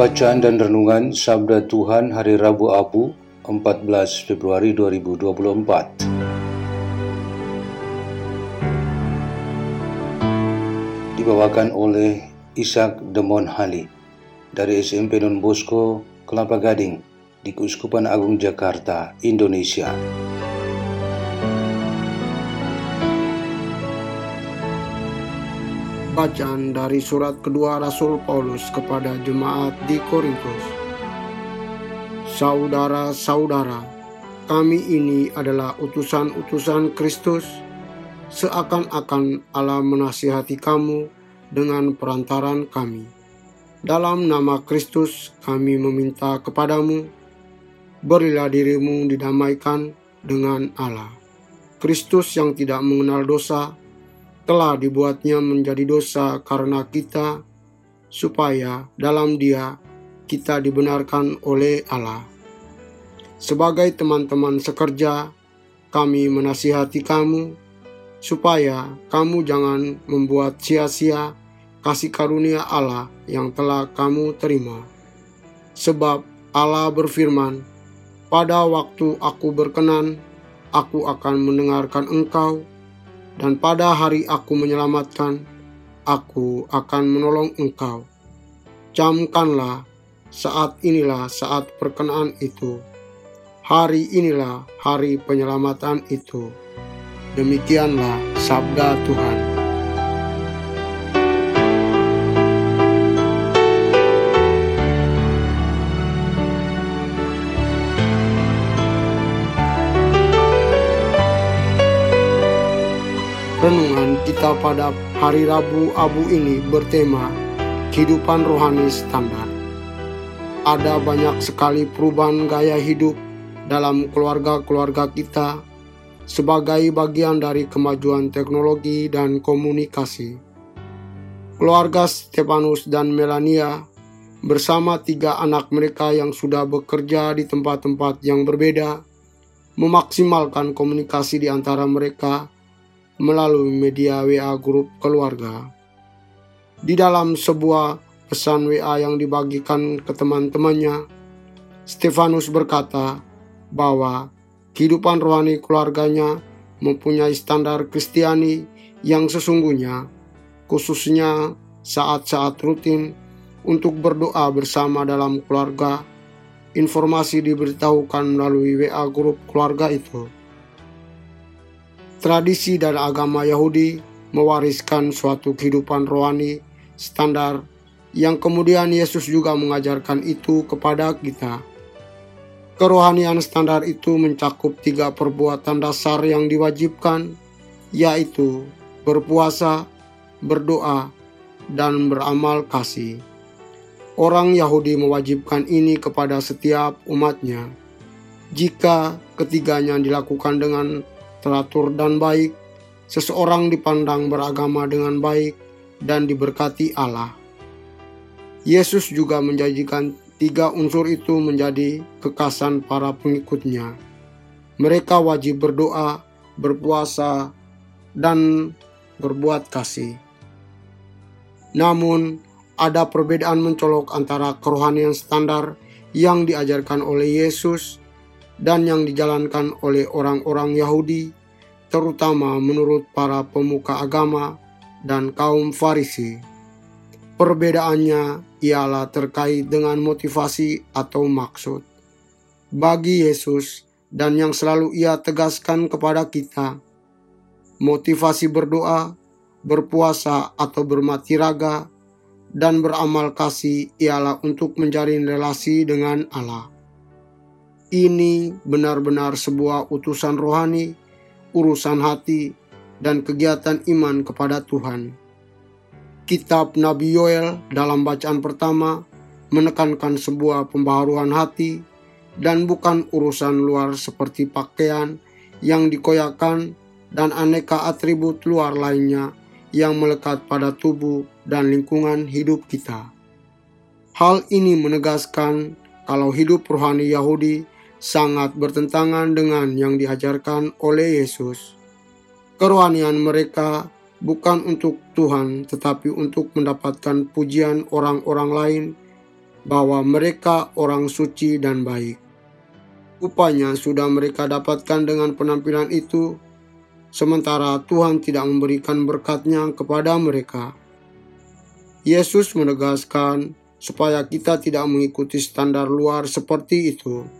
Bacaan dan Renungan Sabda Tuhan Hari Rabu Abu 14 Februari 2024 Dibawakan oleh Ishak Demon Hali dari SMP Don Bosco, Kelapa Gading di Keuskupan Agung Jakarta, Indonesia. Bacaan dari surat kedua Rasul Paulus kepada jemaat di Korintus. Saudara-saudara, kami ini adalah utusan-utusan Kristus, seakan-akan Allah menasihati kamu dengan perantaran kami. Dalam nama Kristus kami meminta kepadamu, berilah dirimu didamaikan dengan Allah. Kristus yang tidak mengenal dosa, telah dibuatnya menjadi dosa karena kita, supaya dalam Dia kita dibenarkan oleh Allah. Sebagai teman-teman sekerja, kami menasihati kamu supaya kamu jangan membuat sia-sia kasih karunia Allah yang telah kamu terima. Sebab Allah berfirman, "Pada waktu Aku berkenan, Aku akan mendengarkan engkau." Dan pada hari aku menyelamatkan, aku akan menolong engkau. Camkanlah, saat inilah saat perkenaan itu. Hari inilah hari penyelamatan itu. Demikianlah sabda Tuhan. Renungan kita pada hari Rabu Abu ini bertema kehidupan rohani standar. Ada banyak sekali perubahan gaya hidup dalam keluarga-keluarga kita sebagai bagian dari kemajuan teknologi dan komunikasi. Keluarga Stefanus dan Melania bersama tiga anak mereka yang sudah bekerja di tempat-tempat yang berbeda memaksimalkan komunikasi di antara mereka melalui media WA grup keluarga. Di dalam sebuah pesan WA yang dibagikan ke teman-temannya, Stefanus berkata bahwa kehidupan rohani keluarganya mempunyai standar Kristiani yang sesungguhnya, khususnya saat-saat rutin untuk berdoa bersama dalam keluarga. Informasi diberitahukan melalui WA grup keluarga itu tradisi dan agama Yahudi mewariskan suatu kehidupan rohani standar yang kemudian Yesus juga mengajarkan itu kepada kita. Kerohanian standar itu mencakup tiga perbuatan dasar yang diwajibkan, yaitu berpuasa, berdoa, dan beramal kasih. Orang Yahudi mewajibkan ini kepada setiap umatnya. Jika ketiganya dilakukan dengan teratur dan baik, seseorang dipandang beragama dengan baik dan diberkati Allah. Yesus juga menjanjikan tiga unsur itu menjadi kekasan para pengikutnya. Mereka wajib berdoa, berpuasa, dan berbuat kasih. Namun, ada perbedaan mencolok antara kerohanian standar yang diajarkan oleh Yesus dan yang dijalankan oleh orang-orang Yahudi, terutama menurut para pemuka agama dan kaum Farisi. Perbedaannya ialah terkait dengan motivasi atau maksud. Bagi Yesus dan yang selalu ia tegaskan kepada kita, motivasi berdoa, berpuasa atau bermati raga, dan beramal kasih ialah untuk menjalin relasi dengan Allah. Ini benar-benar sebuah utusan rohani urusan hati dan kegiatan iman kepada Tuhan. Kitab Nabi Yoel dalam bacaan pertama menekankan sebuah pembaharuan hati dan bukan urusan luar seperti pakaian yang dikoyakan dan aneka atribut luar lainnya yang melekat pada tubuh dan lingkungan hidup kita. Hal ini menegaskan kalau hidup rohani Yahudi sangat bertentangan dengan yang diajarkan oleh Yesus. Kerohanian mereka bukan untuk Tuhan, tetapi untuk mendapatkan pujian orang-orang lain bahwa mereka orang suci dan baik. Upanya sudah mereka dapatkan dengan penampilan itu, sementara Tuhan tidak memberikan berkatnya kepada mereka. Yesus menegaskan supaya kita tidak mengikuti standar luar seperti itu.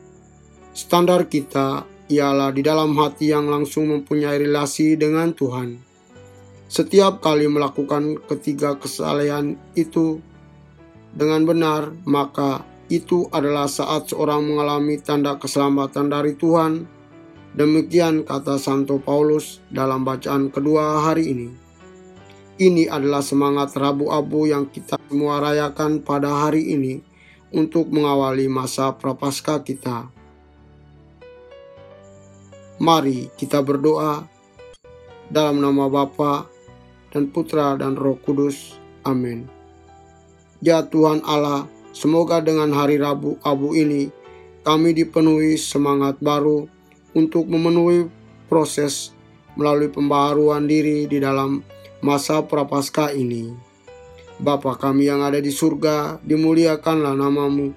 Standar kita ialah di dalam hati yang langsung mempunyai relasi dengan Tuhan. Setiap kali melakukan ketiga kesalehan itu dengan benar, maka itu adalah saat seorang mengalami tanda keselamatan dari Tuhan. Demikian kata Santo Paulus dalam bacaan kedua hari ini. Ini adalah semangat Rabu Abu yang kita semua rayakan pada hari ini untuk mengawali masa prapaskah kita. Mari kita berdoa dalam nama Bapa dan Putra dan Roh Kudus. Amin. Ya Tuhan Allah, semoga dengan hari Rabu Abu ini kami dipenuhi semangat baru untuk memenuhi proses melalui pembaharuan diri di dalam masa prapaskah ini. Bapa kami yang ada di surga, dimuliakanlah namamu.